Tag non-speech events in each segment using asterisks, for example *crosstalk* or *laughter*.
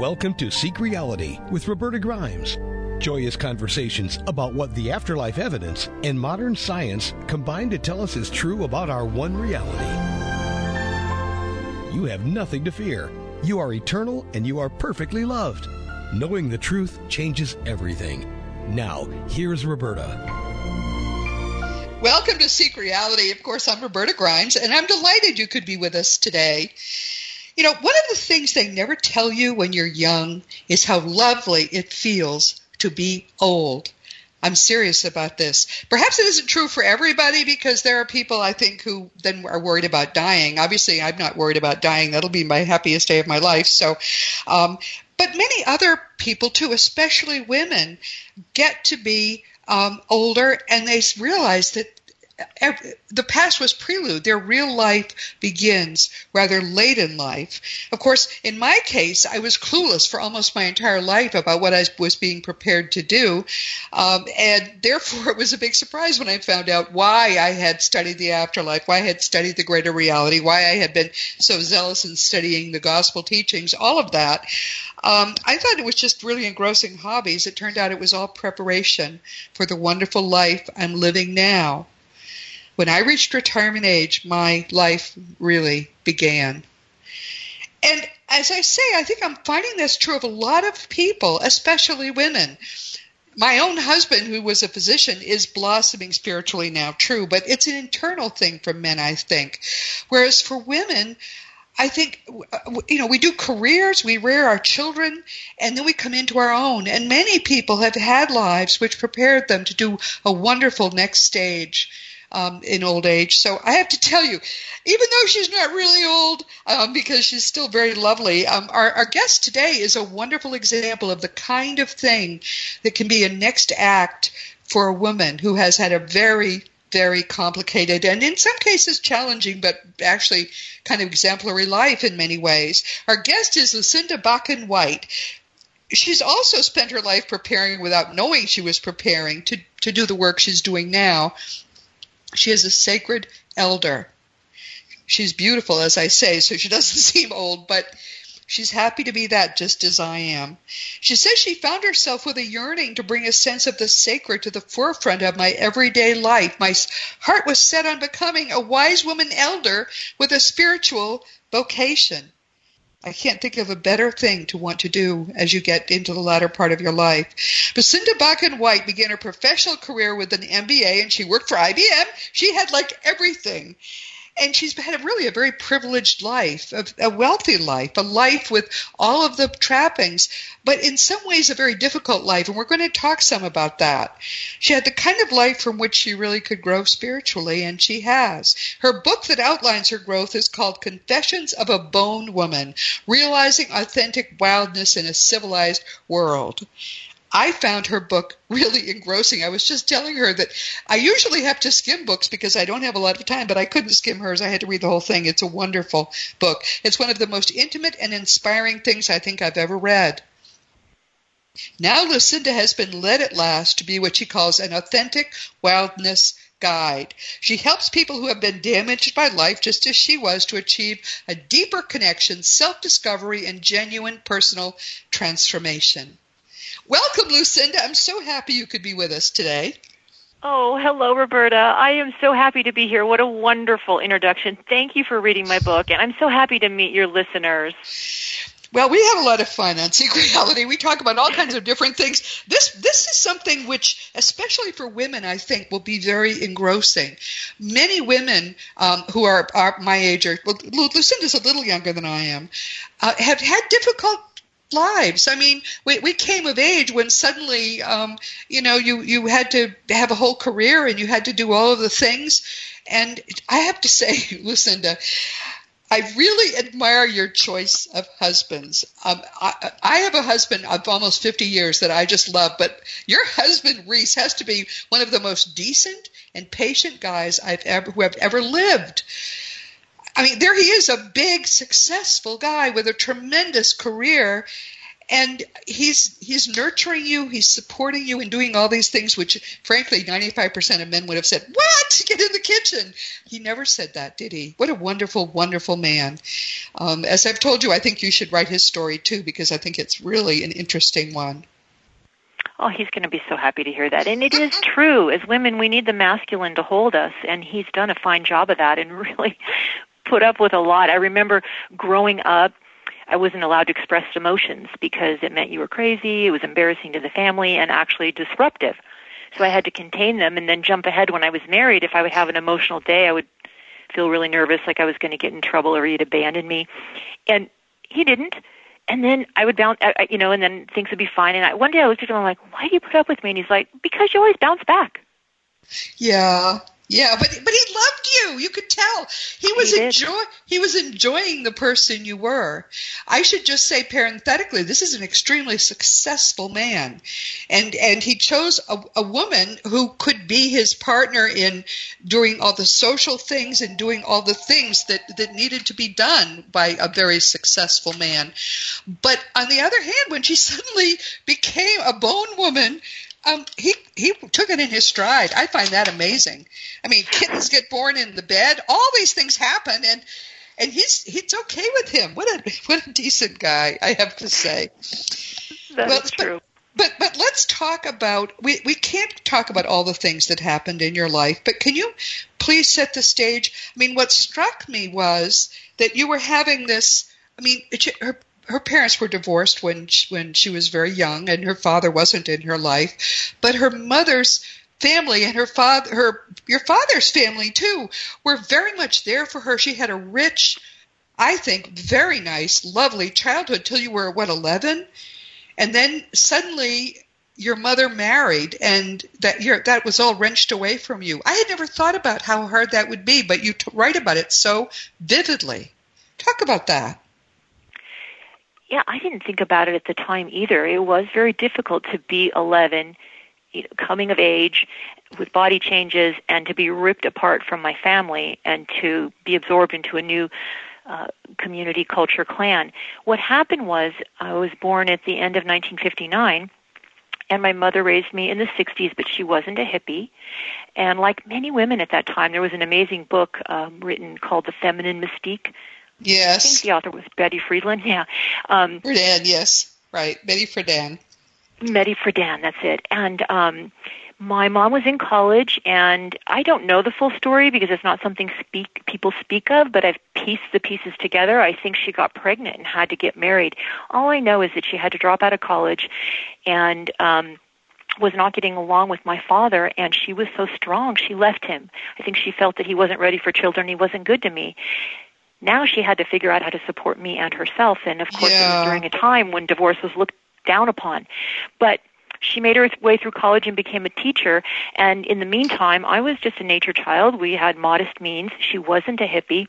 Welcome to Seek Reality with Roberta Grimes. Joyous conversations about what the afterlife evidence and modern science combine to tell us is true about our one reality. You have nothing to fear. You are eternal and you are perfectly loved. Knowing the truth changes everything. Now, here's Roberta. Welcome to Seek Reality. Of course, I'm Roberta Grimes, and I'm delighted you could be with us today. You know, one of the things they never tell you when you're young is how lovely it feels to be old. I'm serious about this. Perhaps it isn't true for everybody because there are people I think who then are worried about dying. Obviously, I'm not worried about dying. That'll be my happiest day of my life. So, um, but many other people too, especially women, get to be um, older and they realize that the past was prelude. Their real life begins rather late in life. Of course, in my case, I was clueless for almost my entire life about what I was being prepared to do. Um, and therefore, *laughs* it was a big surprise when I found out why I had studied the afterlife, why I had studied the greater reality, why I had been so zealous in studying the gospel teachings, all of that. Um, I thought it was just really engrossing hobbies. It turned out it was all preparation for the wonderful life I'm living now. When I reached retirement age, my life really began. And as I say, I think I'm finding this true of a lot of people, especially women. My own husband, who was a physician, is blossoming spiritually now, true, but it's an internal thing for men, I think. Whereas for women, I think, you know, we do careers, we rear our children, and then we come into our own. And many people have had lives which prepared them to do a wonderful next stage um, in old age. So I have to tell you, even though she's not really old, um, because she's still very lovely, um, our, our guest today is a wonderful example of the kind of thing that can be a next act for a woman who has had a very very complicated and in some cases challenging, but actually kind of exemplary life in many ways. Our guest is Lucinda Bakken White. She's also spent her life preparing without knowing she was preparing to, to do the work she's doing now. She is a sacred elder. She's beautiful, as I say, so she *laughs* doesn't seem old, but she's happy to be that just as I am. She says she found herself with a yearning to bring a sense of the sacred to the forefront of my everyday life. My heart was set on becoming a wise woman elder with a spiritual vocation. I can't think of a better thing to want to do as you get into the latter part of your life. Lucinda Bakken White began her professional career with an MBA and she worked for IBM. She had like everything and she's had really a very privileged life, a, a, wealthy life, a life with all of the trappings, but in some ways a very difficult life. And we're going to talk some about that. She had the kind of life from which she really could grow spiritually, and she has. Her book that outlines her growth is called Confessions of a Bone Woman Realizing Authentic Wildness in a Civilized World. I found her book really engrossing. I was just telling her that I usually have to skim books because I don't have a lot of time, but I couldn't skim hers. I had to read the whole thing. It's a wonderful book. It's one of the most intimate and inspiring things I think I've ever read. Now Lucinda has been led at last to be what she calls an authentic wildness guide. She helps people who have been damaged by life just as she was to achieve a deeper connection, self discovery, and genuine personal transformation. Welcome, Lucinda. I'm so happy you could be with us today. Oh, hello, Roberta. I am so happy to be here. What a wonderful introduction. Thank you for reading my book, and I'm so happy to meet your listeners. Well, we have a lot of fun on *laughs* Seek Reality. We talk about all kinds of different things. This this is something which, especially for women, I think will be very engrossing. Many women um, who are, are my age, or well, Lucinda's a little younger than I am, uh, have had difficult lives. I mean, we, we came of age when suddenly, um, you know, you, you had to have a whole career and you had to do all of the things. And I have to say, *laughs* Lucinda, I really admire your choice of husbands. Um, I, I, have a husband of almost 50 years that I just love, but your husband, Reese, has to be one of the most decent and patient guys I've ever, who have ever lived. I mean, there he is, a big, successful guy with a tremendous career, and he's he's nurturing you, he's supporting you, and doing all these things, which frankly, 95% of men would have said, "What? Get in the kitchen." He never said that, did he? What a wonderful, wonderful man. Um, as I've told you, I think you should write his story too because I think it's really an interesting one. Oh, he's going to be so happy to hear that. And it is true. As women, we need the masculine to hold us, and he's done a fine job of that and *laughs* really put up with a lot. I remember growing up, I wasn't allowed to express emotions because it meant you were crazy, it was embarrassing to the family, and actually disruptive. So I had to contain them and then jump ahead when I was married. If I would have an emotional day, I would feel really nervous, like I was going to get in trouble or he'd abandon me. And he didn't and then I would bounce, you know, and then things would be fine. And I, one day I looked at him, I'm like, why do you put up with me? And he's like, because you always bounce back. Yeah, yeah, but but he loved you. You could tell he was He enjoy he was enjoying the person you were. I should just say parenthetically, this is an extremely successful man, and and he chose a, a woman who could be his partner in doing all the social things and doing all the things that that needed to be done by a very successful man. But on the other hand, when she *laughs* suddenly became a bone woman um, he he took it in his stride. I find that amazing. I mean, kittens get born in the bed. All these things happen, and and he's he's okay with him. What a *laughs* what a decent guy, I have to say. That well, true. But, but but let's talk about we we can't talk about all the things that happened in your life. But can you please set the stage? I mean, what struck me was that you were having this. I mean, it, her her parents were divorced when she, when she was very young, and her father wasn't in her life. But her mother's family and her father, her your father's family too, were very much there for her. She had a rich, I think, very nice, lovely childhood till you were what eleven, and then suddenly your mother married and that you that was all wrenched away from you. I had never thought about how hard that would be, but you t- write about it so vividly. Talk about that. Yeah, I didn't think about it at the time either. It was very difficult to be 11, you know, coming of age with body changes and to be ripped apart from my family and to be absorbed into a new uh, community culture clan. What happened was I was born at the end of 1959 and my mother raised me in the 60s, but she wasn't a hippie. And like many women at that time, there was an amazing book um, written called The Feminine Mystique Yes. I think the author was Betty Friedland. Yeah. Um, Friedan, yes. Right. Betty Friedan. Betty Friedan, that's it. And um, my mom was in college, and I don't know the full story because it's not something speak people speak of, but I've pieced the pieces together. I think she got pregnant and had to get married. All I know is that she had to drop out of college and um was not getting along with my father and she was so strong she left him i think she felt that he wasn't ready for children he wasn't good to me now she had to figure out how to support me and herself and of course Yeah. it was during a time when divorce was looked down upon but she made her way through college and became a teacher and in the meantime i was just a nature child we had modest means she wasn't a hippie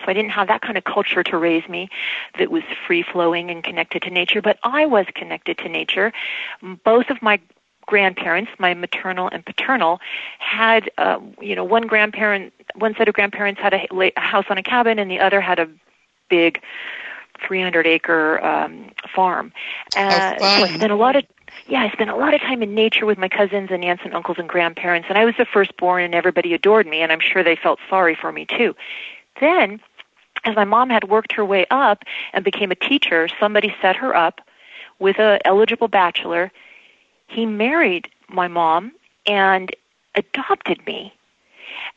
so I didn't have that kind of culture to raise me that was free flowing and connected to nature, but I was connected to nature. Both of my grandparents, my maternal and paternal, had, uh, you know, one grandparent, one set of grandparents had a, a house on a cabin, and the other had a big 300 acre um, farm. Uh, so I spent a lot of yeah, I spent a lot of time in nature with my cousins and aunts and uncles and grandparents, and I was the firstborn, and everybody adored me, and I'm sure they felt sorry for me too. Then, as my mom had worked her way up and became a teacher, somebody set her up with a eligible bachelor. He married my mom and adopted me.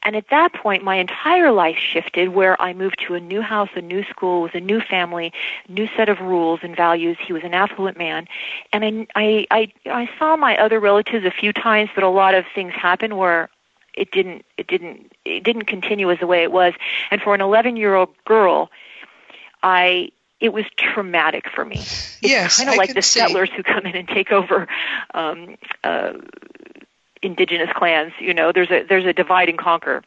And at that point, my entire life shifted where I moved to a new house, a new school, with a new family, new set of rules and values. He was an affluent man. And I, I, I, I saw my other relatives a few times, but a lot of things happened where it didn't, it didn't, it didn't continue as the way it was. And for an 11 year old girl, I, it was traumatic for me. It's Yes, kind of like the see. settlers who come in and take over um, uh, indigenous clans. You know, there's a there's a divide and conquer.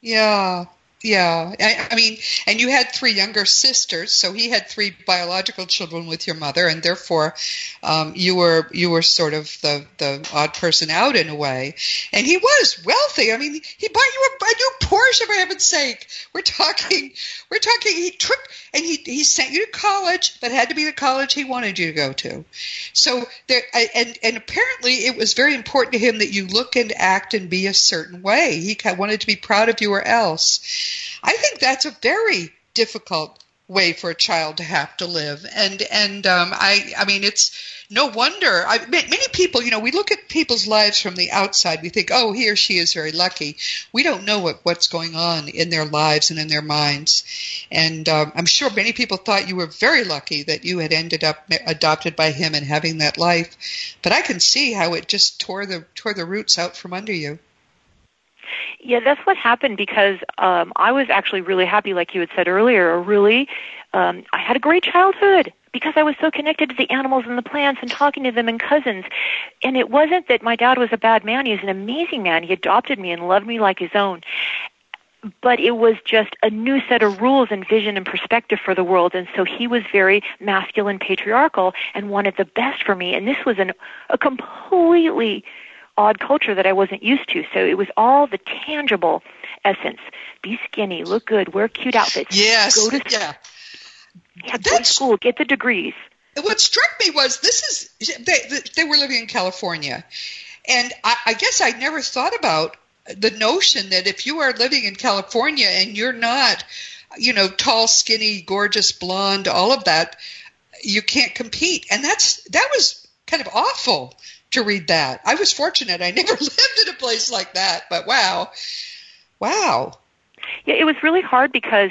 Yeah, yeah. I, I mean, and you had three younger sisters, so he had three biological children with your mother, and therefore, um, you were you were sort of the the odd person out in a way. And he was wealthy. I mean, he bought you a, a new Porsche for heaven's sake. We're talking, we're talking. He took and he he sent you to college, but had to be the college he wanted you to go to. So there, and and apparently it was very important to him that you look and act and be a certain way. He wanted to be proud of you or else. I think that's a very difficult way for a child to have to live. And and um, I I mean it's no wonder. I, many people, you know, we look at people's lives from the outside. We think, oh, he or she is very lucky. We don't know what, what's going on in their lives and in their minds. And um, I'm sure many people thought you were very lucky that you had ended up adopted by him and having that life. But I can see how it just tore the tore the roots out from under you. Yeah, that's what happened because um, I was actually really happy, like you had said earlier. Really, um, I had a great childhood because I was so connected to the animals and the plants and talking to them and cousins. And it wasn't that my dad was a bad man. He was an amazing man. He adopted me and loved me like his own. But it was just a new set of rules and vision and perspective for the world. And so he was very masculine, patriarchal, and wanted the best for me. And this was an, a completely odd culture that I wasn't used to. So it was all the tangible essence. Be skinny, look good, wear cute outfits. Yes. Go to, yeah. Yeah, go to school, get the degrees. What struck me was this is they they were living in California, and I, I guess I never thought about the notion that if you are living in California and you're not, you know, tall, skinny, gorgeous, blonde, all of that, you can't compete, and that's that was kind of awful to read that. I was fortunate; I never *laughs* lived in a place like that, but wow, wow. Yeah, it was really hard because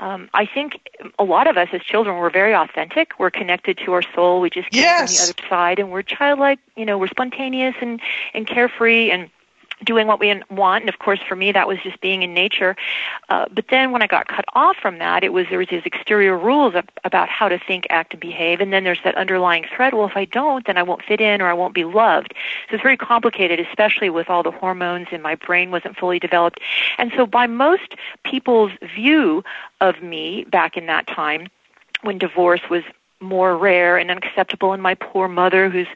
um, I think a lot of us as children were very authentic. We're connected to our soul. We just came yes. from the other side, and we're childlike. You know, we're spontaneous and and carefree and doing what we want and of course for me that was just being in nature. Uh, but then when i got cut off from that it was there was these exterior rules of, about how to think act and behave and then there's that underlying thread well if i don't then i won't fit in or i won't be loved. So it's very complicated especially with all the hormones and my brain wasn't fully developed. And so by most people's view of me back in that time when divorce was more rare and unacceptable and my poor mother who's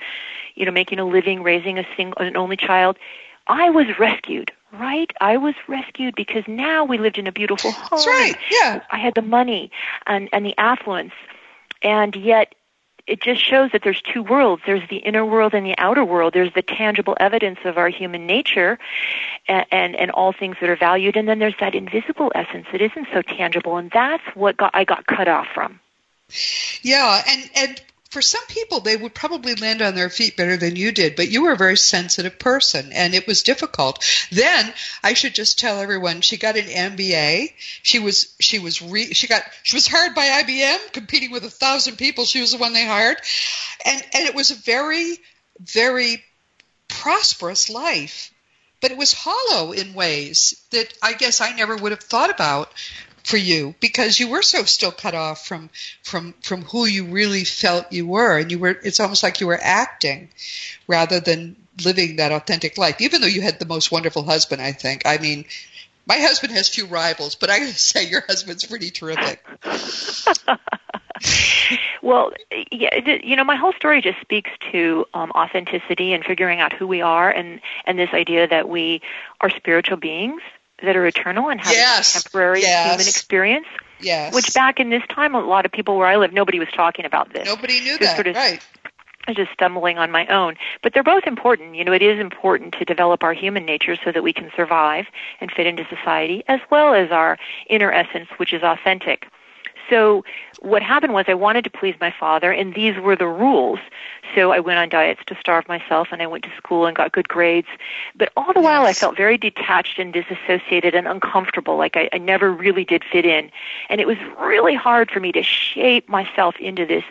you know making a living raising a single an only child I was rescued, right? I was rescued because now we lived in a beautiful home. That's right. Yeah. I had the money and and the affluence, and yet it just shows that there's two worlds. There's the inner world and the outer world. There's the tangible evidence of our human nature and, and, and all things that are valued. And then there's that invisible essence that isn't so tangible. And that's what got, I got cut off from. Yeah. And, and for some people, they would probably land on their feet better than you did, but you were a very sensitive person and it was difficult. Then I should just tell everyone she got an MBA. She was, she was, re, she got, she was hired by IBM competing with a thousand people. She was the one they hired. And, and it was a very, very prosperous life but it was hollow in ways that I guess I never would have thought about for you because you were so still cut off from from from who you really felt you were. And you were it's almost like you were acting rather than living that authentic life even though you had the most wonderful husband i think. I mean my husband has few rivals but i *laughs* say your husband's pretty terrific. *laughs* Well yeah you know my whole story just speaks to um, authenticity and figuring out who we are and and this idea that we are spiritual beings that are eternal and have yes. a temporary yes. human experience. Yes. Which back in this time, a lot of people where I live, nobody was talking about this. Nobody knew so that. Sort of, right. I was just stumbling on my own. But they're both important. You know, it is important to develop our human nature so that we can survive and fit into society, as well as our inner essence, which is authentic. So what happened was I wanted to please my father, and these were the rules. So I went on diets to starve myself, and I went to school and got good grades. But all the while, I felt very detached and disassociated and uncomfortable, like I, I never really did fit in. And it was really hard for me to shape myself into this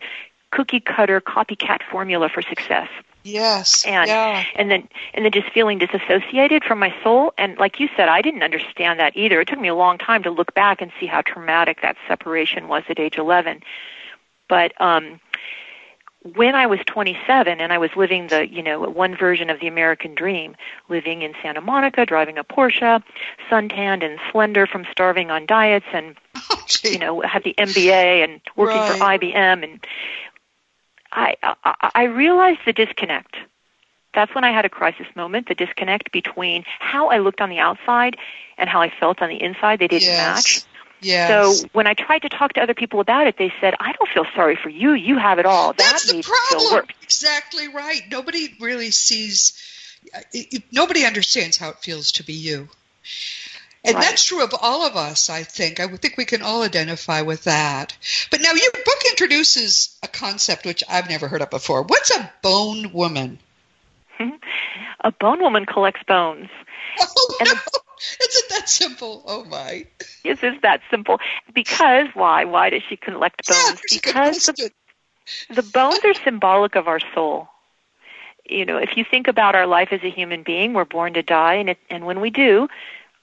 cookie cutter copycat formula for success. Yes. And yeah. and then and then just feeling disassociated from my soul. And like you said, I didn't understand that either. It took me a long time to look back and see how traumatic that separation was at age eleven. But um when I was 27 and I was living the, you know, one version of the American dream, living in Santa Monica, driving a Porsche, suntanned and slender from starving on diets and, *laughs* oh, you know, had the MBA and working right. for IBM and I, I, I realized the disconnect. That's when I had a crisis moment, the disconnect between how I looked on the outside and how I felt on the inside. They didn't yes. match. Yes. So when I tried to talk to other people about it, they said, "I don't feel sorry for you. You have it all." That's that the problem. work. Exactly right. Nobody really sees. Uh, nobody understands how it feels to be you. And right. that's true of all of us, I think. I think we can all identify with that. But now your book introduces a concept which I've never heard of before. What's a bone woman? *laughs* a bone woman collects bones. *laughs* Oh, and no. Isn't that simple? Oh my. Yes, it's that simple. Because why? Why does she collect bones? Yeah, because the, the bones are symbolic of our soul. You know, if you think about our life as a human being, we're born to die, and it, and when we do,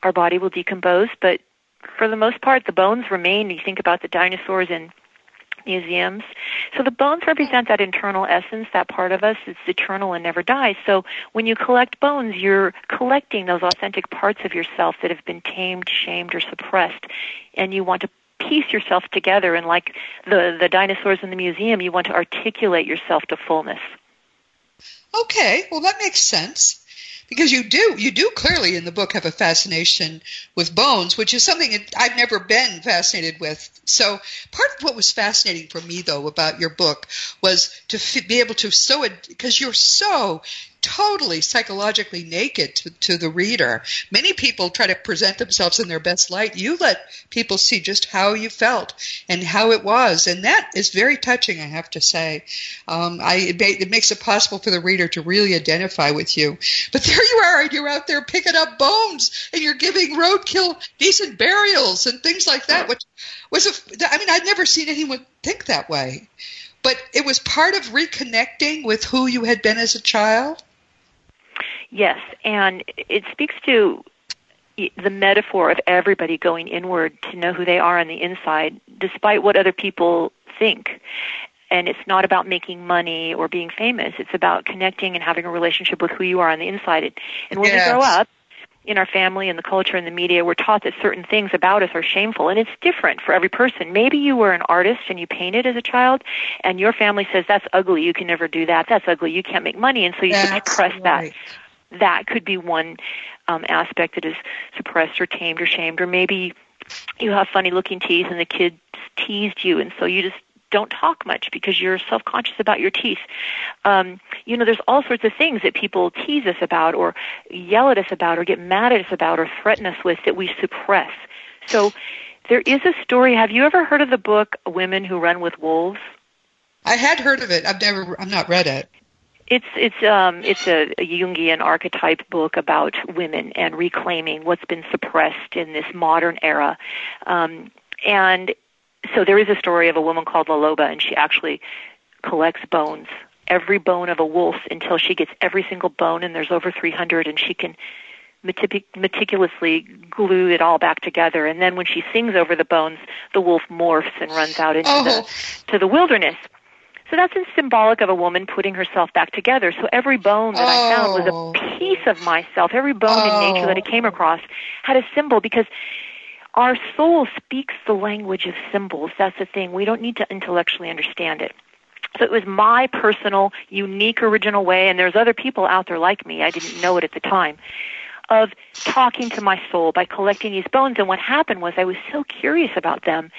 our body will decompose. But for the most part, the bones remain. You think about the dinosaurs in museums. So the bones represent that internal essence, that part of us that's eternal and never dies. So when you collect bones, you're collecting those authentic parts of yourself that have been tamed, shamed, or suppressed, and you want to piece yourself together. And like the the dinosaurs in the museum, you want to articulate yourself to fullness. Okay, well that makes sense because you do you do clearly in the book have a fascination with bones which is something that i've never been fascinated with. So part of what was fascinating for me though about your book was to f- be able to so because you're so totally psychologically naked to, to, the reader. Many people try to present themselves in their best light. You let people see just how you felt and how it was, and that is very touching. I have to say, um, I, it, it, makes it possible for the reader to really identify with you. But *laughs* there you are, and you're out there picking up bones, and you're giving roadkill decent burials and things like that, which was a, I mean, I'd never seen anyone think that way. But it was part of reconnecting with who you had been as a child. Yes, and it speaks to the metaphor of everybody going inward to know who they are on the inside, despite what other people think. And it's not about making money or being famous. It's about connecting and having a relationship with who you are on the inside. And when yes. we grow up, in our family and the culture and the media, we're taught that certain things about us are shameful, and it's different for every person. Maybe you were an artist and you painted as a child, and your family says that's ugly. You can never do that. That's ugly. You can't make money, and so you that's suppress right. that that could be one um, aspect that is suppressed or tamed or shamed, or maybe you have funny looking teeth and the kids teased you, and so you just don't talk much because you're self conscious about your teeth. Um, you know, there's all sorts of things that people tease us about, or yell at us about, or get mad at us about, or threaten us with that we suppress. So there is a story. Have you ever heard of the book Women Who Run with Wolves? I had heard of it. I've never, I've not read it. It's it's um it's a, a Jungian archetype book about women and reclaiming what's been suppressed in this modern era, um, and so there is a story of a woman called La Loba, and she actually collects bones, every bone of a wolf, until she gets every single bone, and there's over 300, and she can meticulously glue it all back together. And then when she sings over the bones, the wolf morphs and runs out into oh. the to the wilderness. So that's symbolic of a woman putting herself back together. So every bone that oh. I found was a oh. piece of myself. Every bone oh. in nature that I came oh. across had a symbol because our soul speaks the language of symbols. That's the thing. We don't need to intellectually understand it. So it was my personal, unique, original way, and there's other people out there like me. I didn't know it at the time of talking to my soul by collecting these bones. And what happened was I was so curious about them.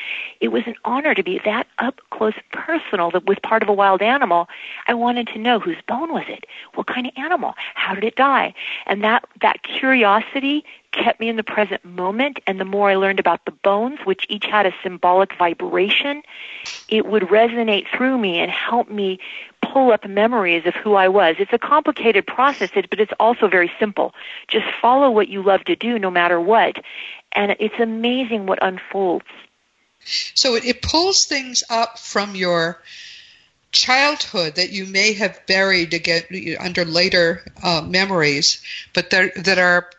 It was an honor to be that up close personal with part of a wild animal. I wanted to know whose bone was it? What kind of animal? How did it die? And that, that curiosity kept me in the present moment. And the more I learned about the bones, which each had a symbolic vibration, it would resonate through me and help me pull up memories of who I was. It's a complicated process, but it's also very simple. Just follow what you love to do no matter what. And it's amazing what unfolds. So it, it pulls things up from your childhood that you may have buried again under later uh, memories, but that that are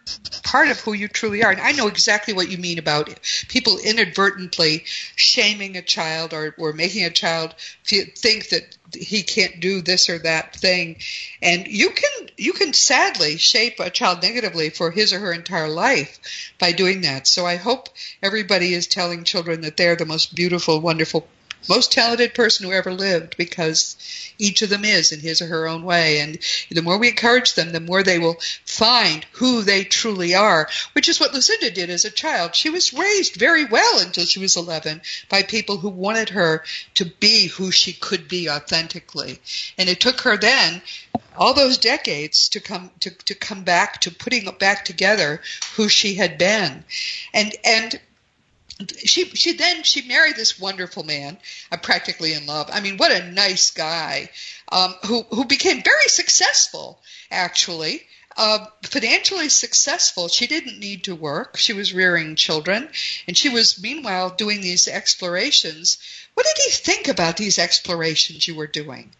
part of who you truly are. And I know exactly what you mean about people inadvertently shaming a child or, or making a child think that he can't do this or that thing, and you can you can sadly shape a child negatively for his or her entire life by doing that. So I hope everybody is telling children that they're the most beautiful, wonderful most talented person who ever lived because each of them is in his or her own way. And the more we encourage them, the more they will find who they truly are, which is what Lucinda did as a child. She was raised very well until she was 11 by people who wanted her to be who she could be authentically. And it took her then all those decades to come to, to come back to putting back together who she had been and and she she then she married this wonderful man. I'm practically in love. I mean, what a nice guy um, who who became very successful actually. Uh, financially successful. She didn't need to work. She was rearing children, and she was meanwhile doing these explorations. What did he think about these explorations you were doing?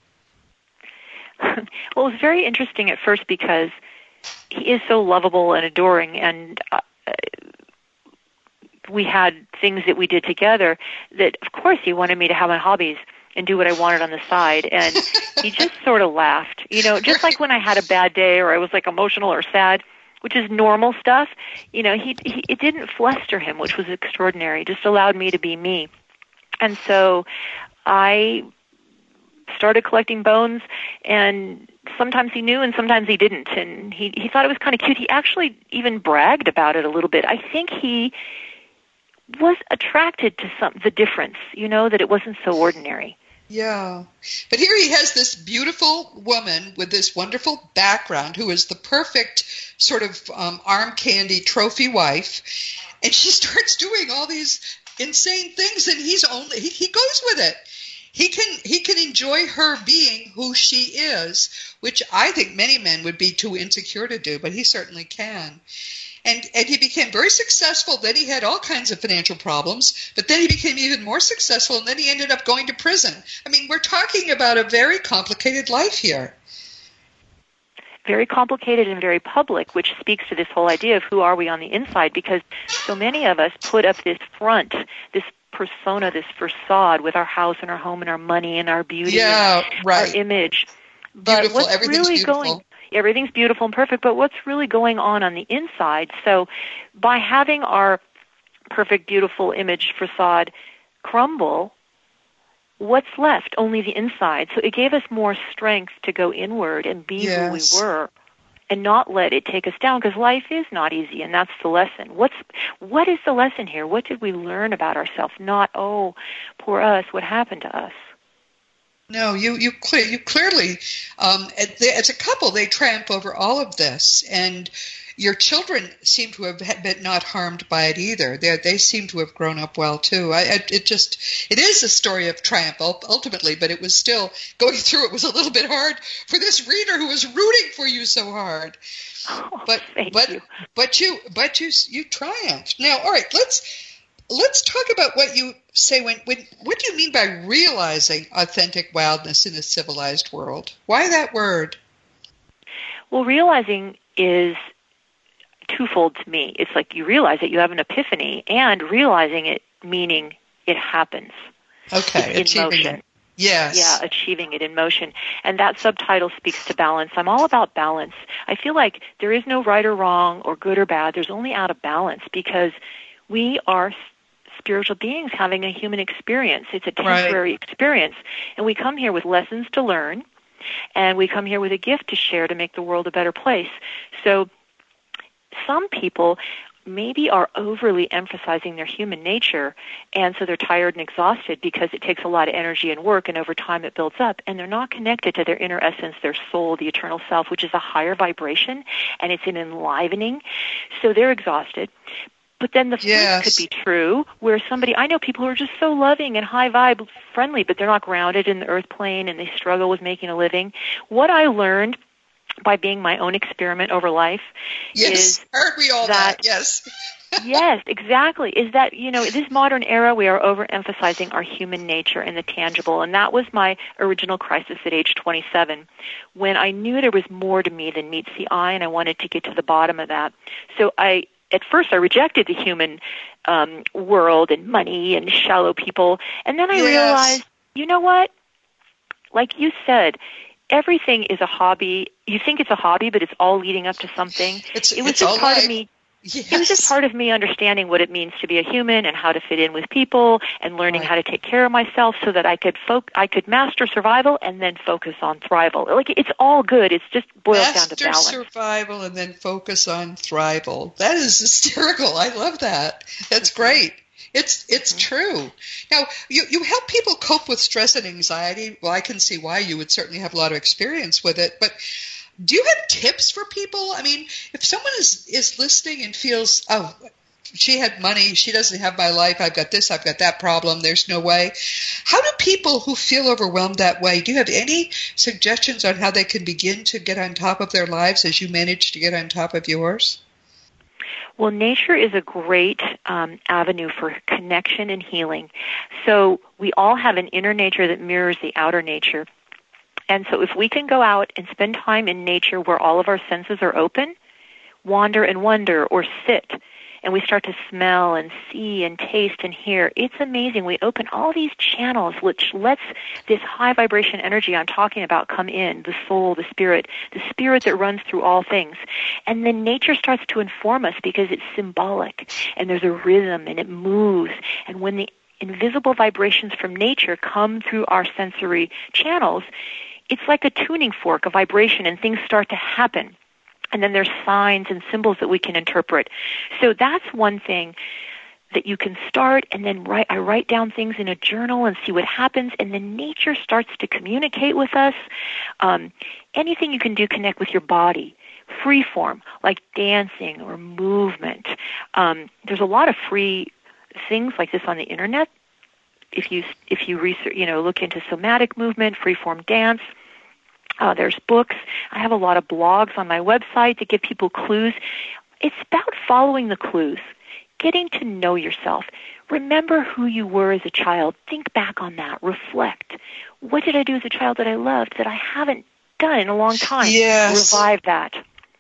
well, it was very interesting at first because he is so lovable and adoring, and uh, we had things that we did together that of course he wanted me to have my hobbies and do what I wanted on the side and *laughs* he just sort of laughed. You know, just like when I had a bad day or I was like emotional or sad, which is normal stuff, you know, he, he it didn't fluster him, which was extraordinary. It just allowed me to be me. And so I started collecting bones and sometimes he knew and sometimes he didn't and he he thought it was kind of cute he actually even bragged about it a little bit i think he was attracted to some the difference, you know, that it wasn't so ordinary. Yeah. But here he has this beautiful woman with this wonderful background who is the perfect sort of um, arm candy trophy wife. And she *laughs* starts doing all these insane things and he's only he, he goes with it. He can he can enjoy her being who she is, which I think many men would be too insecure to do, but he certainly can and and he became very successful. Then he had all kinds of financial problems, but then he became even more successful, and then he ended up going to prison. I mean, we're talking about a very complicated life here. Very complicated and very public, which speaks to this whole idea of who are we on the inside, because so many of us put up this front, this persona, this facade with our house and our home and our money and our beauty yeah, and right. our image. But beautiful. what's really beautiful. going everything's beautiful and perfect, but what's really going on on the inside? So by having our perfect, beautiful image facade crumble, what's left? Only the inside. So it gave us more strength to go inward and be yes. who we were and not let it take us down because life is not easy and that's the lesson. What's what is the lesson here? What did we learn about ourselves? Not oh, poor us, what happened to us? No, you you clear you clearly um, as a couple they tramp over all of this, and your children seem to have been not harmed by it either. They they seem to have grown up well too. I, it just it is a story of triumph ultimately, but it was still going through. It was a little bit hard for this reader who was rooting for you so hard. Oh, but but you. but you but you you triumphed. Now, all right, let's let's talk about what you say when, when what do you mean by realizing authentic wildness in a civilized world why that word well realizing is twofold to me it's like you realize it you have an epiphany and realizing it meaning it happens okay it's in motion. Yes. Yeah, achieving it in motion. And that subtitle speaks to balance. I'm all about balance. I feel like there is no right or wrong or good or bad. There's only out of balance because we are spiritual beings having a human experience. It's a temporary right. experience. And we come here with lessons to learn, and we come here with a gift to share to make the world a better place. So some people maybe are overly emphasizing their human nature and so they're tired and exhausted because it takes a lot of energy and work and over time it builds up and they're not connected to their inner essence their soul the eternal self which is a higher vibration and it's an enlivening so they're exhausted but then the flip could be true, where somebody I know people who are just so loving and high vibe, friendly, but they're not grounded in the earth plane and they struggle with making a living. What I learned by being my own experiment over life yes. is *laughs* aren't we all that, that? Yes. *laughs* yes, exactly. Is that, you know, this modern era we are overemphasizing our human nature and the tangible. And that was my original crisis at age 27 when I knew there was more to me than meets the eye and I wanted to get to the bottom of that. So I at first I rejected the human um, world and money and shallow people, and then I yes. realized, you know what? Like you said, everything is a hobby. You think it's a hobby, but it's all leading up to something. It's, it was just all part life. of me. Yes. It was just part of me understanding what it means to be a human and how to fit in with people and learning Right. how to take care of myself so that I could fo- I could master survival and then focus on thrival. Like it's all good. It's just boils Master down to balance. survival and then focus on thrival. That is hysterical. I love that. That's Mm-hmm. great. It's it's true. Now you you help people cope with stress and anxiety. Well, I can see why you would certainly have a lot of experience with it, but do you have tips for people? I mean, if someone is is listening and feels, oh, she had money, she doesn't have my life, I've got this, I've got that problem, there's no way. How do people who feel overwhelmed that way, do you have any suggestions on how they can begin to get on top of their lives as you managed to get on top of yours? Well, nature is a great um, avenue for connection and healing. So we all have an inner nature that mirrors the outer nature. And so if we can go out and spend time in nature where all of our senses are open, wander and wonder or sit, and we start to smell and see and taste and hear, it's amazing. We open all these channels which lets this high vibration energy I'm talking about come in, the soul, the spirit, the spirit that runs through all things. And then nature starts to inform us because it's symbolic and there's a rhythm and it moves. And when the invisible vibrations from nature come through our sensory channels, it's like a tuning fork, a vibration, and things start to happen. And then there's signs and symbols that we can interpret. So that's one thing that you can start and then write I write down things in a journal and see what happens and then nature starts to communicate with us. Um, anything you can do connect with your body. Free form, like dancing or movement. Um, there's a lot of free things like this on the internet. If you if you research, you know, look into somatic movement, free form dance, uh, there's books. I have a lot of blogs on my website to give people clues. It's about following the clues, getting to know yourself. Remember who you were as a child. Think back on that. Reflect. What did I do as a child that I loved that I haven't done in a long time? Yes. Revive that.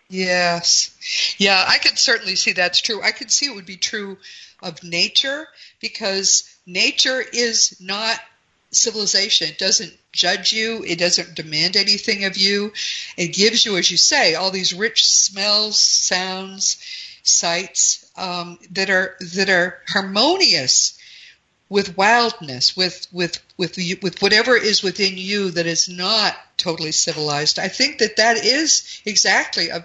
Yes. Yeah, I could certainly see that's true. I could see it would be true of nature because nature is not civilization. It doesn't judge you. It doesn't demand anything of you. It gives you, as you say, all these rich smells, sounds, sights um, that are that are harmonious with wildness, with with with with whatever is within you that is not totally civilized. I think that that is exactly a.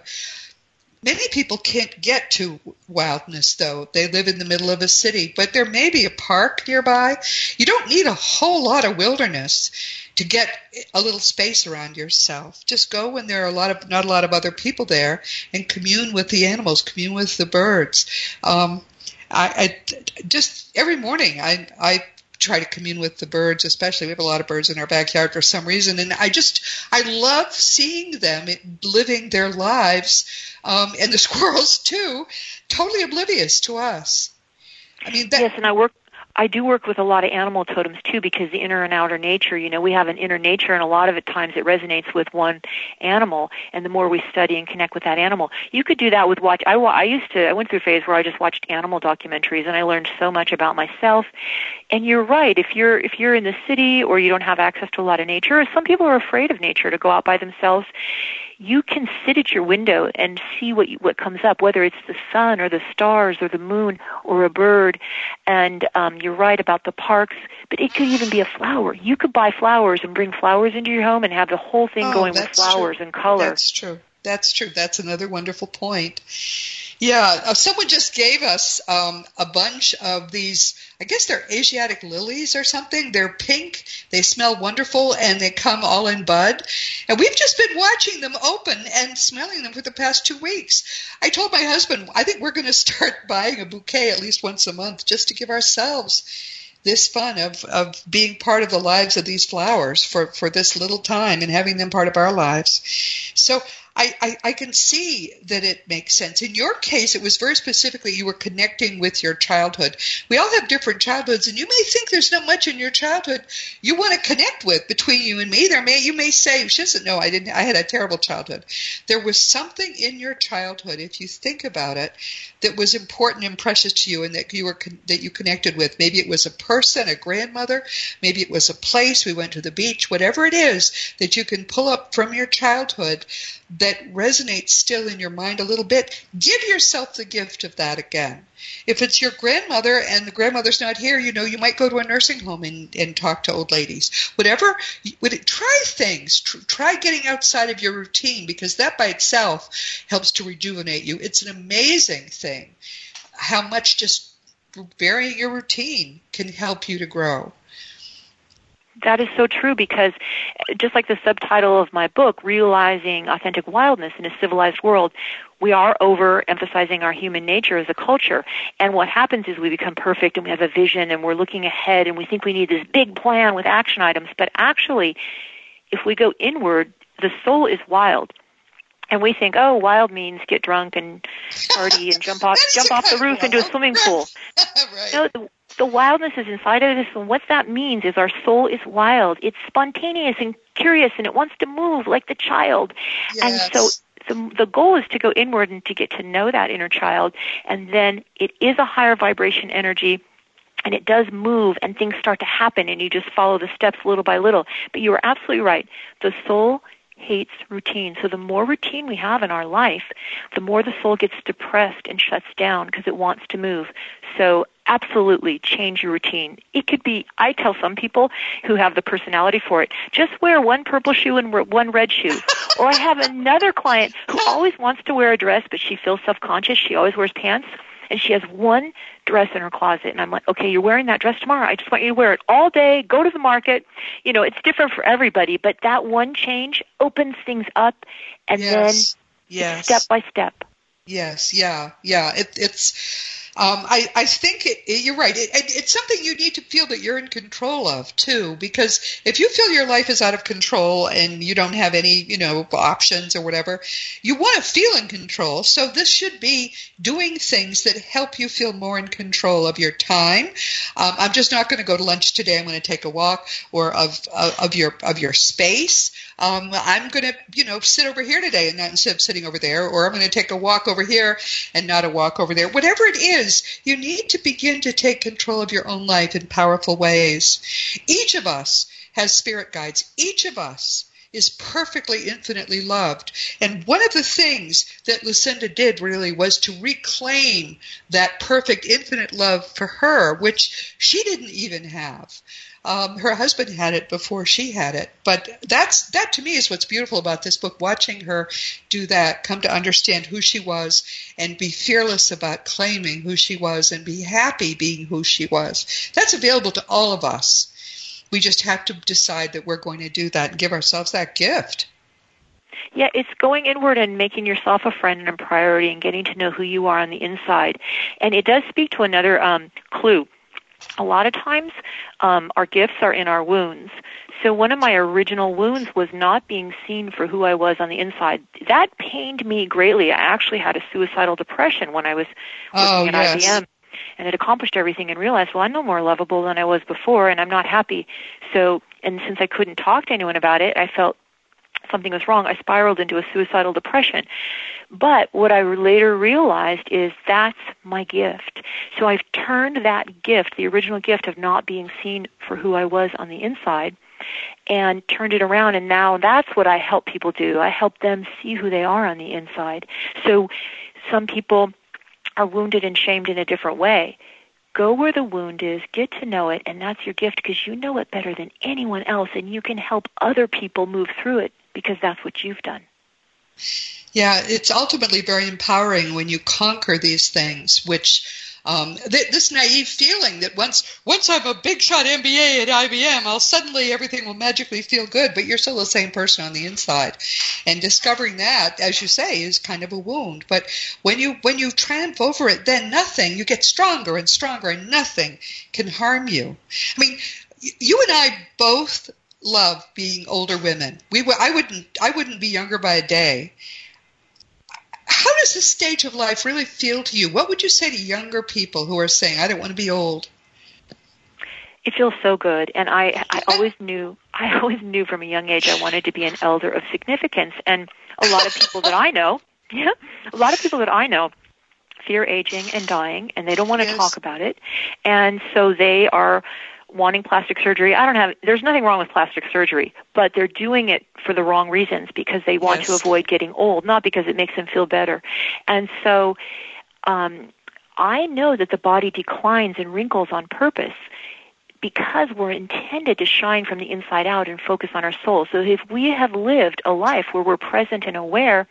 Many people can't get to wildness though. They live in the middle of a city, but there may be a park nearby. You don't need a whole lot of wilderness to get a little space around yourself. Just go when there are a lot of not a lot of other people there and commune with the animals, commune with the birds. Um, I, I just every morning I I try to commune with the birds, especially we have a lot of birds in our backyard for some reason, and I just I love seeing them living their lives, um, and the *laughs* squirrels too, totally oblivious to us. I mean, that, yes, and I work I do work with a lot of animal totems too because the inner and outer nature, you know, we have an inner nature and a lot of it times it resonates with one animal and the more we study and connect with that animal. You could do that with watch I I used to I went through a phase where I just watched animal documentaries and I learned so much about myself. And you're right, if you're if you're in the city or you don't have access to a lot of nature, or some people are afraid of nature to go out by themselves, you can sit at your window and see what you, what comes up, whether it's the sun or the stars or the moon or a bird. And um, you're right about the parks, but it could even be a flower. You could buy flowers and bring flowers into your home and have the whole thing oh, going with flowers true. and color. That's true. That's true. That's another wonderful point. Yeah, uh, someone just gave us um, a bunch of these. I guess they're Asiatic lilies or something. They're pink. They smell wonderful, and they come all in bud. And we've just been watching them open and smelling them for the past two weeks. I told my husband, I think we're going to start *laughs* buying a bouquet at least once a month just to give ourselves this fun of, of being part of the lives of these flowers for, for this little time and having them part of our lives. So I, I, I, can see that it makes sense. In your case, it was very specifically you were connecting with your childhood. We all have different childhoods, and you may think there's not much in your childhood you want to connect with between you and me. There may you may say she doesn't know I didn't. I had a terrible childhood. There was something in your childhood, if you think about it, that was important and precious to you and that you were that you connected with. Maybe it was a person, a grandmother, maybe it was a place, we went to the beach, whatever it is that you can pull up from your childhood that resonates still in your mind a little bit, give yourself the gift of that again. If it's your grandmother and the grandmother's not here, you know, you might go to a nursing home and, and talk to old ladies. Whatever, would try things. Try getting outside of your routine because that by itself helps to rejuvenate you. It's an amazing thing how much just varying your routine can help you to grow. That is so true because just like the subtitle of my book, Realizing Authentic Wildness in a Civilized World, we are overemphasizing our human nature as a culture. And what happens is we become perfect and we have a vision and we're looking ahead and we think we need this big plan with action items. But actually, if we go inward, the soul is wild. And we think, oh, wild means get drunk and party and jump off *laughs* jump off the roof into a swimming pool. *laughs* right. No, the, wildness is inside of us, and what that means is our soul is wild. It's spontaneous and curious, and it wants to move like the child. Yes. And so the, the goal is to go inward and to get to know that inner child, and then it is a higher vibration energy and it does move and things start to happen and you just follow the steps little by little. But you are absolutely right. The soul hates routine. So the more routine we have in our life, the more the soul gets depressed and shuts down because it wants to move. So absolutely change your routine. It could be, I tell some people who have the personality for it, just wear one purple shoe and one red shoe. *laughs* or I have another client who always wants to wear a dress, but she feels self-conscious. She always wears pants and she has one dress in her closet and I'm like, okay, you're wearing that dress tomorrow. I just want you to wear it all day, go to the market. You know, it's different for everybody, but that one change opens things up and yes. then yes. step by step. Yes, yeah, yeah. It, it's um, I, I think it, it, you're right. It, it's something you need to feel that you're in control of too, because if you feel your life is out of control and you don't have any, you know, options or whatever, you want to feel in control. So this should be doing things that help you feel more in control of your time. Um, I'm just not going to go to lunch today. I'm going to take a walk, or of of your of your space. Um, I'm going to, you know, sit over here today and not instead of sitting over there, or I'm going to take a walk over here and not a walk over there. Whatever it is, you need to begin to take control of your own life in powerful ways. Each of us has spirit guides. Each of us is perfectly infinitely loved. And one of the things that Lucinda did really was to reclaim that perfect infinite love for her, which she didn't even have. Um, her husband had it before she had it, but that's that to me is what's beautiful about this book. Watching her do that, come to understand who she was, and be fearless about claiming who she was, and be happy being who she was. That's available to all of us. We just have to decide that we're going to do that and give ourselves that gift. Yeah, it's going inward and making yourself a friend and a priority and getting to know who you are on the inside. And it does speak to another um, clue a lot of times um, our gifts are in our wounds. So one of my original wounds was not being seen for who I was on the inside. That pained me greatly. I actually had a suicidal depression when I was working oh, at yes. IBM and had accomplished everything and realized, well, I'm no more lovable than I was before and I'm not happy. So, and since I couldn't talk to anyone about it, I felt something was wrong. I spiraled into a suicidal depression. But what I later realized is that's my gift. So I've turned that gift, the original gift of not being seen for who I was on the inside, and turned it around. And now that's what I help people do. I help them see who they are on the inside. So some people are wounded and shamed in a different way. Go where the wound is, get to know it, and that's your gift because you know it better than anyone else, and you can help other people move through it because that's what you've done. Yeah, it's ultimately very empowering when you conquer these things, which um, th- this naive feeling that once once I'm a big shot MBA at IBM, I'll suddenly everything will magically feel good, but you're still the same person on the inside. And discovering that, as you say, is kind of a wound. But when you when you triumph over it, then nothing you get stronger and stronger, and nothing can harm you. I mean, you and I both love being older women. We I wouldn't I wouldn't be younger by a day. How does this stage of life really feel to you? What would you say to younger people who are saying, "I don't want to be old"? It feels so good, and I I *laughs* always knew I always knew from a young age I wanted to be an elder of significance, and a lot of people that I know, *laughs* yeah, a lot of people that I know fear aging and dying, and they don't want to Yes. talk about it, and so they are wanting plastic surgery. I don't have. There's nothing wrong with plastic surgery, but they're doing it for the wrong reasons because they want to avoid getting old, not because it makes them feel better. And so, um, I know that the body declines and wrinkles on purpose because we're intended to shine from the inside out and focus on our soul. So if we have lived a life where we're present and aware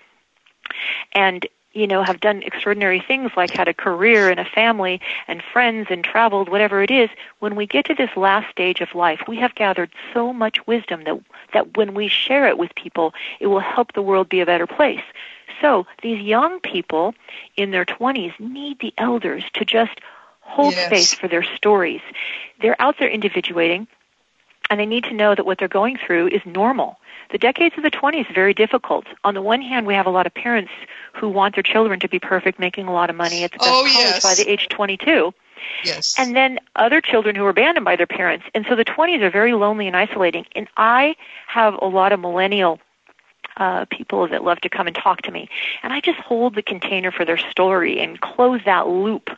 and you know have done extraordinary things like had a career and a family and friends and traveled whatever it is when we get to this last stage of life we have gathered so much wisdom that that when we share it with people it will help the world be a better place so these young people in their 20s need the elders to just hold Yes. space for their stories they're out there individuating and they need to know that what they're going through is normal. The decades of the 20s are very difficult. On the one hand, we have a lot of parents who want their children to be perfect, making a lot of money at the best Oh, college yes. by the age 22. Yes. And then other children who are abandoned by their parents. And so the 20s are very lonely and isolating. And I have a lot of millennial uh, people that love to come and talk to me. And I just hold the container for their story and close that loop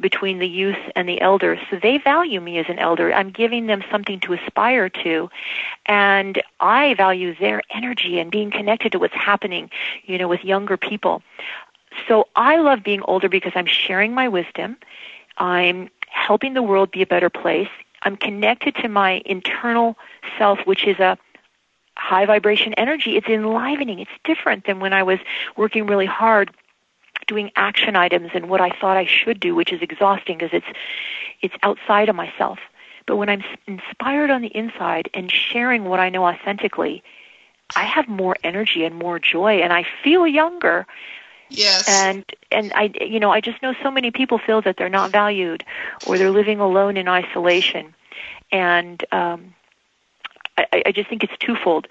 between the youth and the elders. So they value me as an elder. I'm giving them something to aspire to. And I value their energy and being connected to what's happening, you know, with younger people. So I love being older because I'm sharing my wisdom. I'm helping the world be a better place. I'm connected to my internal self, which is a high vibration energy. It's enlivening. It's different than when I was working really hard doing action items and what I thought I should do, which is exhausting because it's it's outside of myself. But when I'm inspired on the inside and sharing what I know authentically, I have more energy and more joy and I feel younger yes. and and I you know I just know so many people feel that they're not valued or they're living alone in isolation and um I, I just think it's twofold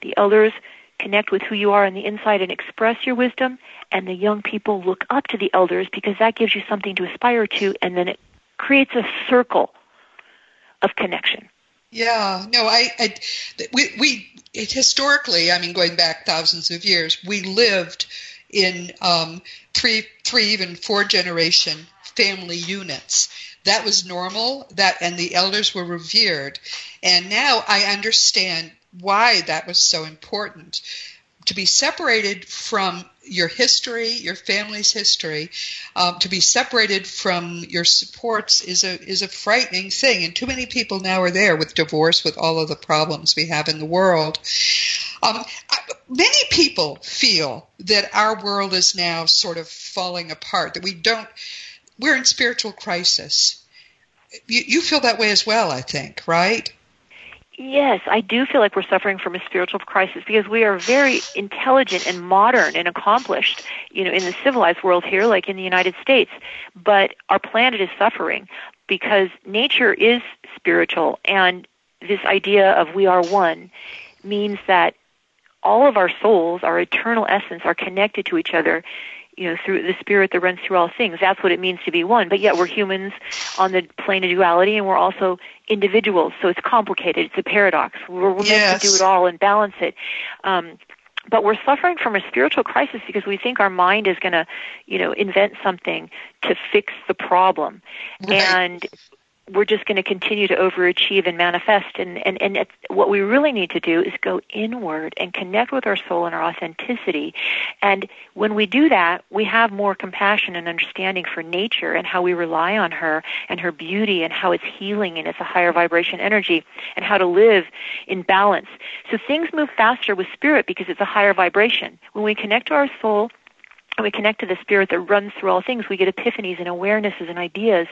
the elders connect with who you are on the inside and express your wisdom and the young people look up to the elders because that gives you something to aspire to and then it creates a circle of connection Yeah, no, I, I we, we it, historically, I mean, going back thousands of years, we lived in um, three, three, even four generation family units. That was normal. That and the elders were revered, and now I understand why that was so important to be separated from your history, your family's history, um, to be separated from your supports is a is a frightening thing. And too many people now are there with divorce, with all of the problems we have in the world. Um, I, many people feel that our world is now sort of falling apart. That we don't, we're in spiritual crisis. You, you feel that way as well, I think, right? Yes, I do feel like we're suffering from a spiritual crisis because we are very intelligent and modern and accomplished, you know, in the civilized world here, like in the United States. But our planet is suffering because nature is spiritual, and this idea of we are one means that all of our souls, our eternal essence, are connected to each other you know, through the spirit that runs through all things. That's what it means to be one. But yet we're humans on the plane of duality and we're also individuals. So it's complicated. It's a paradox. We're, we're meant Yes. to do it all and balance it. Um, but we're suffering from a spiritual crisis because we think our mind is going to, you know, invent something to fix the problem. Right. And we're just going to continue to overachieve and manifest. And, and, and what we really need to do is go inward and connect with our soul and our authenticity. And when we do that, we have more compassion and understanding for nature and how we rely on her and her beauty and how it's healing and it's a higher vibration energy and how to live in balance. So things move faster with spirit because it's a higher vibration. When we connect to our soul, we connect to the spirit that runs through all things, we get epiphanies and awarenesses and ideas,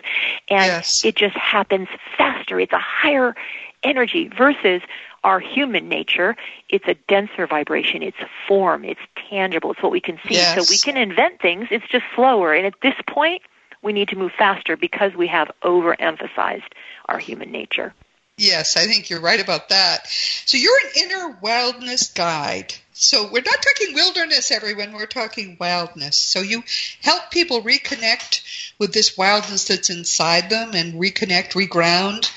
and Yes. it just happens faster. It's a higher energy versus our human nature. It's a denser vibration. It's form. It's tangible. It's what we can see. Yes. So we can invent things. It's just slower. And at this point, we need to move faster because we have overemphasized our human nature. Yes, I think you're right about that. So you're an inner wildness guide. So we're not talking wilderness, everyone. We're talking wildness. So you help people reconnect with this wildness that's inside them and reconnect, reground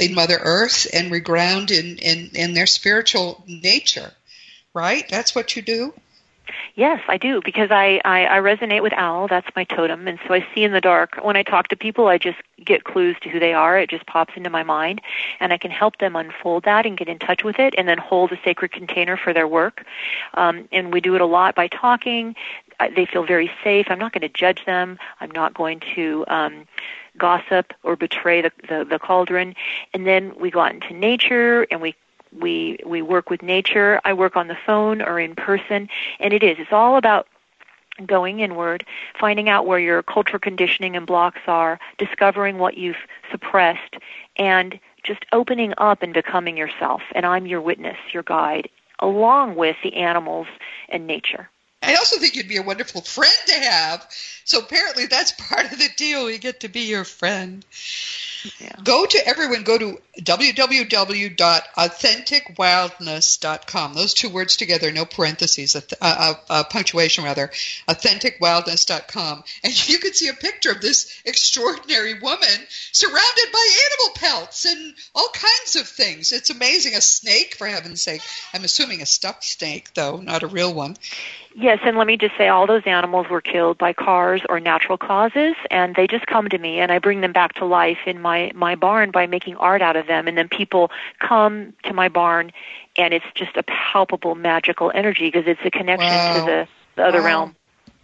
in Mother Earth and reground in, in, in their spiritual nature. Right? That's what you do? Yes, I do because I, I I resonate with owl. That's my totem, and so I see in the dark. When I talk to people, I just get clues to who they are. It just pops into my mind, and I can help them unfold that and get in touch with it, and then hold a sacred container for their work. Um, and we do it a lot by talking. They feel very safe. I'm not going to judge them. I'm not going to. Um, gossip or betray the, the, the cauldron and then we go out into nature and we we we work with nature. I work on the phone or in person, and it is. It's all about going inward, finding out where your cultural conditioning and blocks are, discovering what you've suppressed, and just opening up and becoming yourself. And I'm your witness, your guide, along with the animals and nature. I also think you'd be a wonderful friend to have. So apparently that's *laughs* part of the deal. You get to be your friend. Yeah. Go to everyone, go to www.authenticwildness.com. Those two words together, no parentheses, uh, uh, uh, punctuation rather. Authenticwildness.com. And you can see a picture of this extraordinary woman surrounded by animal pelts and all kinds of things. It's amazing. A snake, for heaven's sake. I'm assuming a stuffed snake, though, not a real one. Yes, and let me just say all those animals were killed by cars or natural causes and they just come to me and I bring them back to life in my my barn by making art out of them and then people come to my barn and it's just a palpable magical energy because it's a connection wow. to the, the other wow. realm.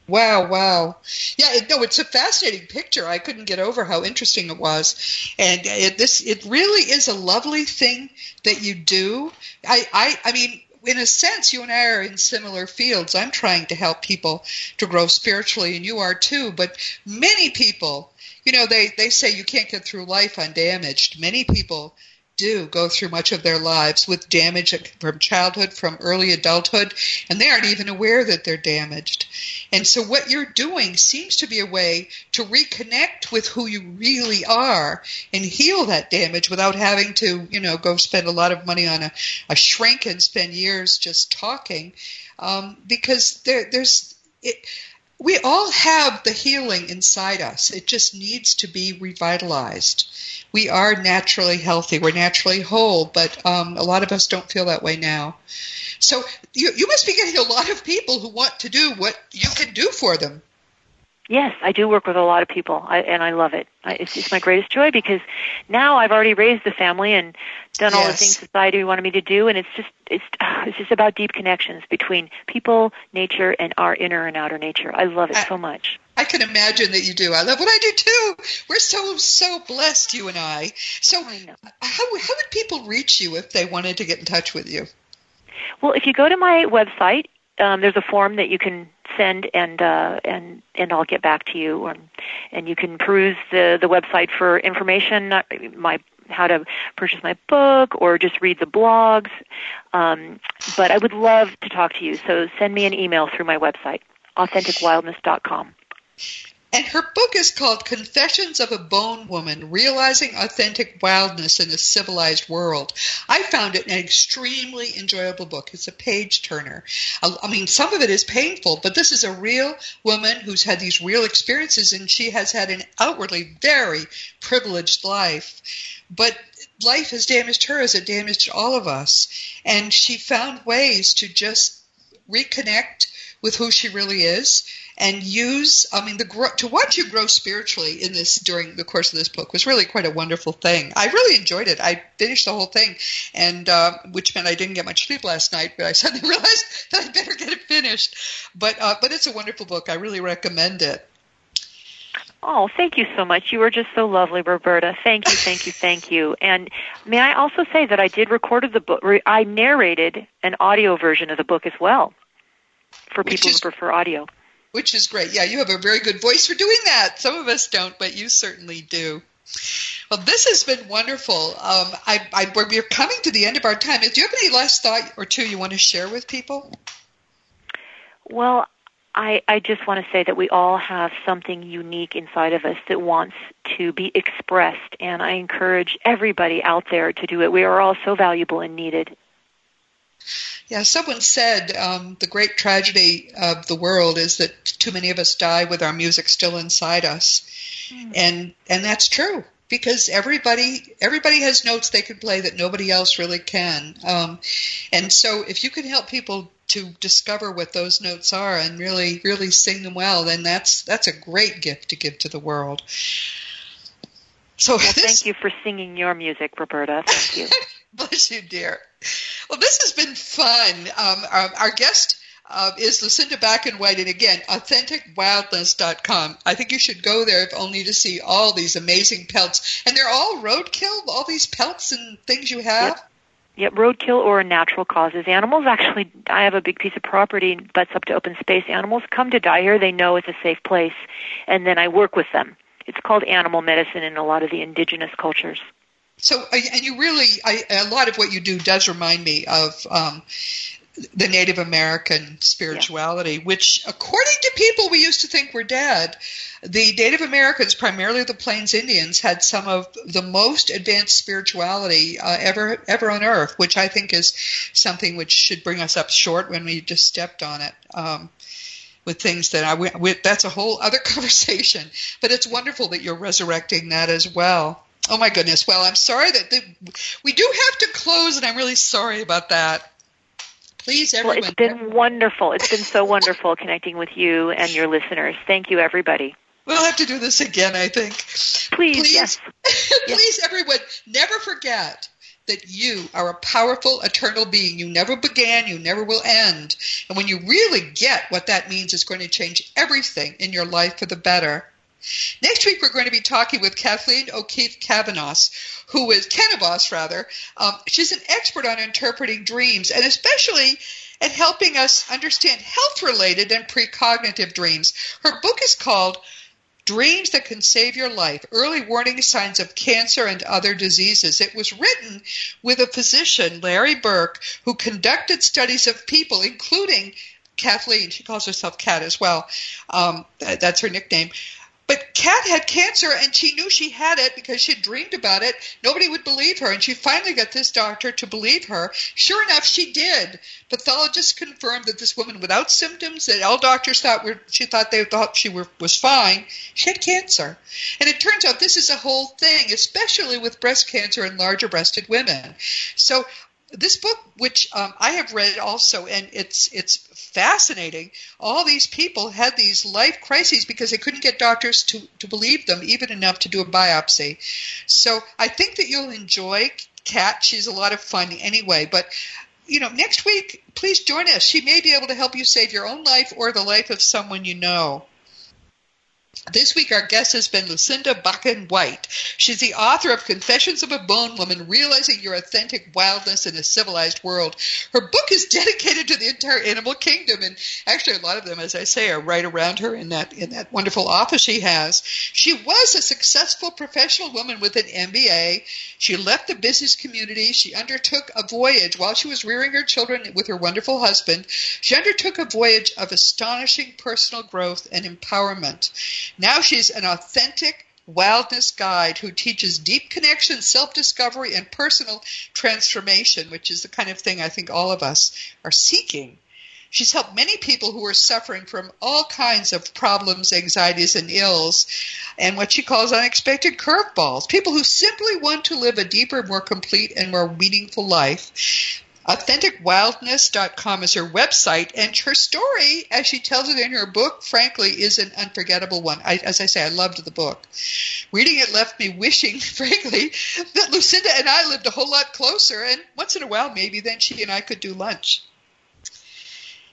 Wow, wow. Yeah, it, no, it's a fascinating picture. I couldn't get over how interesting it was. And it, this, it really is a lovely thing that you do. I, I, I mean, in a sense, you and I are in similar fields. I'm trying to help people to grow spiritually, and you are too. But many people, you know, they, they say you can't get through life undamaged. Many people do go through much of their lives with damage from childhood, from early adulthood, and they aren't even aware that they're damaged. And so, what you're doing seems to be a way to reconnect with who you really are and heal that damage without having to, you know, go spend a lot of money on a, a shrink and spend years just talking. Um, because there, there's, it, we all have the healing inside us. It just needs to be revitalized we are naturally healthy. We're naturally whole, but um, a lot of us don't feel that way now. So you, you must be getting a lot of people who want to do what you can do for them. Yes, I do work with a lot of people, I, and I love it. I, it's, it's my greatest joy because now I've already raised the family and done all the things society wanted me to do, and it's just it's *sighs* it's just about deep connections between people, nature, and our inner and outer nature. I love it I, so much. I can imagine that you do. I love what I do too. We're so so blessed, you and I. So, I how how would people reach you if they wanted to get in touch with you? Well, if you go to my website, um, there's a form that you can send and uh, and and I'll get back to you. And, and you can peruse the the website for information. Uh, my how to purchase my book or just read the blogs. Um, but I would love to talk to you. So send me an email through my website, authenticwildness.com. And her book is called Confessions of a Bone Woman Realizing Authentic Wildness in a Civilized World. I found it an extremely enjoyable book. It's a page turner. Uh, I mean, some of it is painful, but this is a real woman who's had these real experiences and she has had an outwardly very privileged life. But life has damaged her as it damaged all of us. And she found ways to just reconnect with who she really is and use i mean the to watch you grow spiritually in this during the course of this book was really quite a wonderful thing i really enjoyed it i finished the whole thing and uh, which meant i didn't get much sleep last night but i *laughs* suddenly realized that i better get it finished but uh, but it's a wonderful book i really recommend it Oh, thank you so much. You were just so lovely, Roberta. Thank you, thank you, thank you. And may I also say that I did record the book. I narrated an audio version of the book as well for people is, who prefer audio which is great. Yeah, you have a very good voice for doing that. Some of us don't, but you certainly do. Well, this has been wonderful. Um, I, I, we're coming to the end of our time. Do you have any last thought or two you want to share with people? Well, I, I just want to say that we all have something unique inside of us that wants to be expressed, and I encourage everybody out there to do it. We are all so valuable and needed. Yeah, someone said um, the great tragedy of the world is that too many of us die with our music still inside us, mm. and and that's true because everybody everybody has notes they can play that nobody else really can. Um, and so if you can help people to discover what those notes are and really, really sing them well, then that's that's a great gift to give to the world. So well, this, thank *laughs* you for singing your music, Roberta. Thank you. *laughs* Bless you, dear. Well, this has been fun. Um, our, our, guest uh, is Lucinda Bakken White, and again, authenticwildness.com. I think you should go there if only to see all these amazing pelts, and they're all roadkill. All these pelts and things you have. Yep. Yep, roadkill or natural causes. Animals actually, I have a big piece of property that's up to open space. Animals come to die here. They know it's a safe place, and then I work with them. It's called animal medicine in a lot of the indigenous cultures. So, and you really, I, a lot of what you do does remind me of um, the Native American spirituality, yeah. which, according to people we used to think were dead, the Native Americans, primarily the Plains Indians, had some of the most advanced spirituality uh, ever ever on Earth, which I think is something which should bring us up short when we just stepped on it. Um, with things that I with, that's a whole other *laughs* conversation. But it's wonderful that you're resurrecting that as well. Oh my goodness. Well, I'm sorry that the, we do have to close, and I'm really sorry about that. Please, everyone. Well, it's been wonderful. It's been so wonderful connecting with you and your listeners. Thank you, everybody. We'll have to do this again, I think. Please, please, yes. *laughs* please, yes. everyone, never forget that you are a powerful, eternal being. You never began, you never will end. And when you really get what that means, it's going to change everything in your life for the better. Next week, we're going to be talking with Kathleen O'Keefe Cavanos, who is Kanavos, rather. Um, she's an expert on interpreting dreams, and especially at helping us understand health-related and precognitive dreams. Her book is called Dreams That Can Save Your Life Early Warning Signs of Cancer and Other Diseases. It was written with a physician, Larry Burk, who conducted studies of people, including Kathleen, she calls herself Kat as well. Um, that's her nickname, but Kat had cancer and she knew she had it because she dreamed about it. Nobody would believe her. And she finally got this doctor to believe her. Sure enough, she did. Pathologists confirmed that this woman without symptoms that all doctors thought were, she thought they thought she were, was fine, she had cancer. And it turns out this is a whole thing, especially with breast cancer in larger breasted women. So this book, which um, I have read also, and it's it's fascinating. All these people had these life crises because they couldn't get doctors to to believe them, even enough to do a biopsy. So I think that you'll enjoy Kat. She's a lot of fun anyway. But you know, next week, please join us. She may be able to help you save your own life or the life of someone you know. This week, our guest has been Lucinda Bakken White. She's the author of Confessions of a Bone Woman Realizing Your Authentic Wildness in a Civilized World. Her book is *laughs* dedicated to the entire animal kingdom, and actually, a lot of them, as I say, are right around her in that, in that wonderful office she has. She was a successful professional woman with an MBA. She left the business community. She undertook a voyage while she was rearing her children with her wonderful husband. She undertook a voyage of astonishing personal growth and empowerment. Now she's an authentic wildness guide who teaches deep connection, self discovery, and personal transformation, which is the kind of thing I think all of us are seeking. She's helped many people who are suffering from all kinds of problems, anxieties, and ills, and what she calls unexpected curveballs. People who simply want to live a deeper, more complete, and more meaningful life. AuthenticWildness.com is her website, and her story, as she tells it in her book, frankly, is an unforgettable one. I, as I say, I loved the book. Reading it left me wishing, *laughs* frankly, that Lucinda and I lived a whole lot closer, and once in a while, maybe then she and I could do lunch.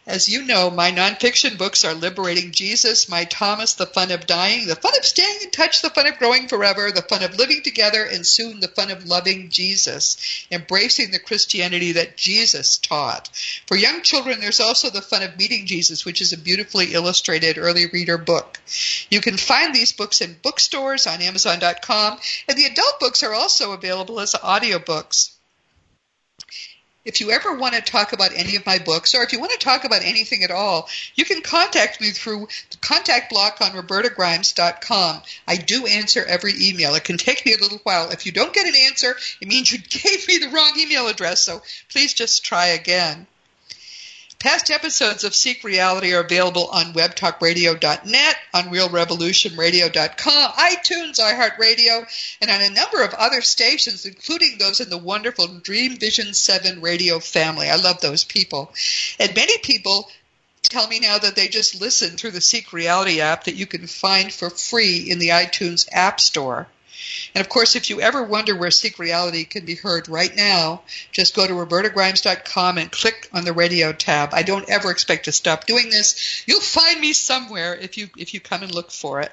As you know, my nonfiction books are Liberating Jesus, My Thomas, The Fun of Dying, The Fun of Staying in Touch, The Fun of Growing Forever, The Fun of Living Together, and soon The Fun of Loving Jesus, embracing the Christianity that Jesus taught. For young children, there's also The Fun of Meeting Jesus, which is a beautifully illustrated early reader book. You can find these books in bookstores on Amazon.com, and the adult books are also available as audiobooks. If you ever want to talk about any of my books, or if you want to talk about anything at all, you can contact me through the contact block on robertagrimes.com. I do answer every email. It can take me a little while. If you don't get an answer, it means you *laughs* gave me the wrong email address, so please just try again. Past episodes of Seek Reality are available on webtalkradio.net, on realrevolutionradio.com, iTunes, iHeartRadio, and on a number of other stations, including those in the wonderful Dream Vision 7 radio family. I love those people. And many people tell me now that they just listen through the Seek Reality app that you can find for free in the iTunes App Store. And of course, if you ever wonder where Seek Reality can be heard right now, just go to robertagrimes.com and click on the radio tab. I don't ever expect to stop doing this. You'll find me somewhere if you if you come and look for it.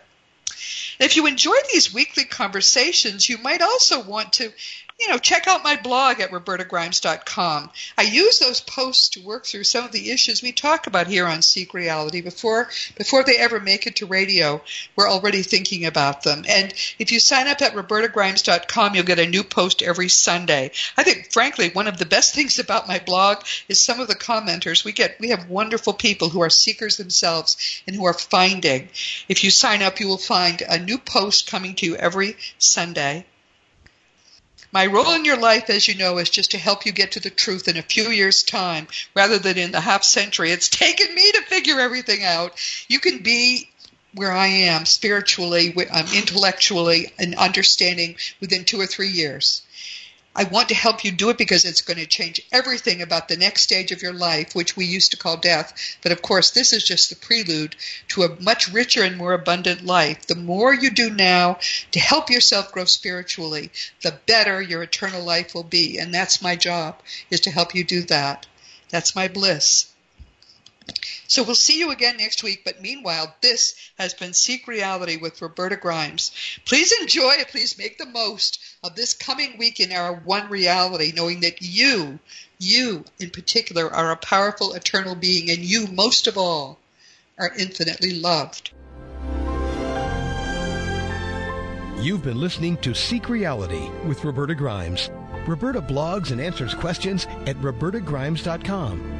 If you enjoy these weekly conversations, you might also want to you know, check out my blog at robertagrimes.com. I use those posts to work through some of the issues we talk about here on Seek Reality before before they ever make it to radio. We're already thinking about them. And if you sign up at robertagrimes.com, you'll get a new post every Sunday. I think, frankly, one of the best *laughs* things about my blog is some of the commenters. We get we have wonderful people who are seekers themselves and who are finding. If you sign up, you will find a new post coming to you every Sunday. My role in your life, as you know, is just to help you get to the truth in a few years' time rather than in the half century it's taken me to figure everything out. You can be where I am spiritually, um, intellectually, and understanding within two or three years. I want to help you do it because it's going to change everything about the next stage of your life, which we used to call death. But of course, this is just the prelude to a much richer and more abundant life. The more you do now to help yourself grow spiritually, the better your eternal life will be. And that's my job, is to help you do that. That's my bliss. So we'll see you again next week. But meanwhile, this has been Seek Reality with Roberta Grimes. Please enjoy it. Please make the most of this coming week in our one reality, knowing that you, you in particular, are a powerful eternal being, and you, most of all, are infinitely loved. You've been listening to Seek Reality with Roberta Grimes. Roberta blogs and answers questions at robertagrimes.com.